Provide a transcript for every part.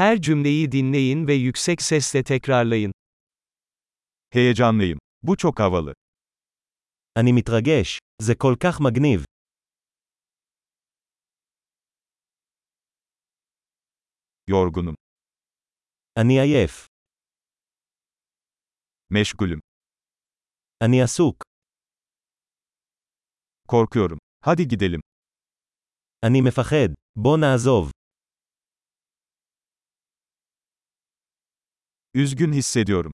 Her cümleyi dinleyin ve yüksek sesle tekrarlayın. Heyecanlıyım. Bu çok havalı. אני מתרגש. זה כל כך מגניב. Yorgunum. אני עייף. Meşgulüm. אני עסוק. Korkuyorum. Hadi gidelim. אני מפחד. בוא נעזוב. Üzgün hissediyorum.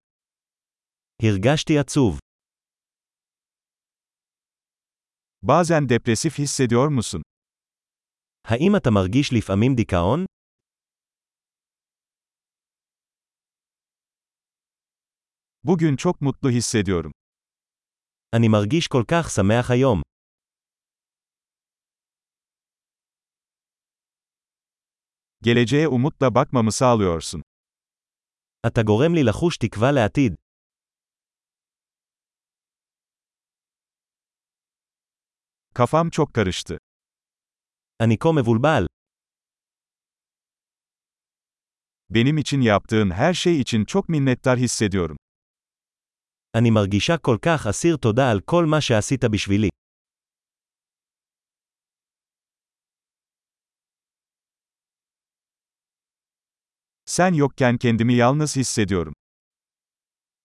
הרגשתי עצוב. Bazen depresif hissediyor musun? האם אתה מרגיש לפעמים דיכאון? Bugün çok mutlu hissediyorum. אני מרגיש כל כך שמח היום. Geleceğe umutla bakmamı sağlıyorsun. אתה גורם לי לחוש תקווה לעתיד. Kafam çok karıştı. אני כה מבולבל. Benim için yaptığın her şey için çok minnettar hissediyorum. אני מרגישה כל כך אסיר תודה על כל מה שעשית בשבילי. Sen yokken kendimi yalnız hissediyorum.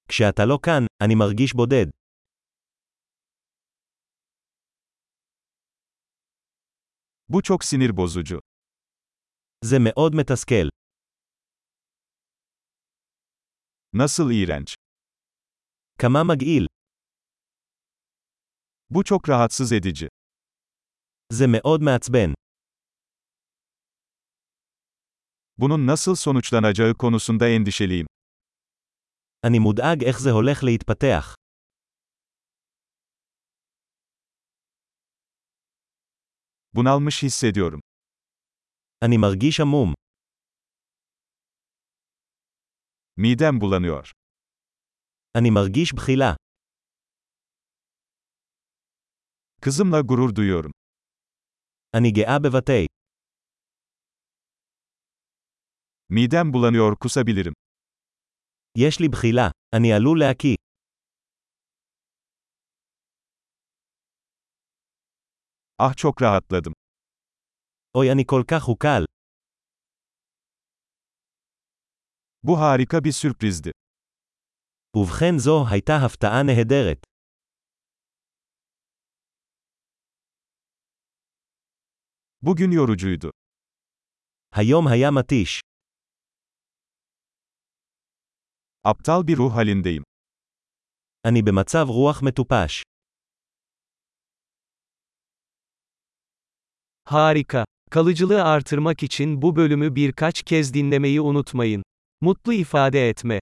כשאתה לא כאן, אני מרגיש בודד. Bu çok sinir bozucu. זה מאוד מתסכל. Nasıl iğrenç. כמה מגעיל. Bu çok rahatsız edici. זה מאוד מעצבן. Bunun nasıl sonuçlanacağı konusunda endişeliyim. אני מודאג איך זה הולך להתפתח. Bunalmış hissediyorum. אני מרגיש עמום. Midem bulanıyor. אני מרגיש בחילה. Kızımla gurur duyuyorum. אני גאה בבתי. Midem bulanıyor kusabilirim. יש לי בחילה. אני עלול להקיא. Ah çok rahatladım. אוי, אני כל כך הוקל. Bu harika bir sürprizdi. ובכן זו הייתה הפתעה נהדרת. Bugün yorucuydu. היום היה מתיש. Aptal bir ruh halindeyim. אני במצב רוח מטופש. Harika. Kalıcılığı artırmak için bu bölümü birkaç kez dinlemeyi unutmayın. Mutlu ifade etme.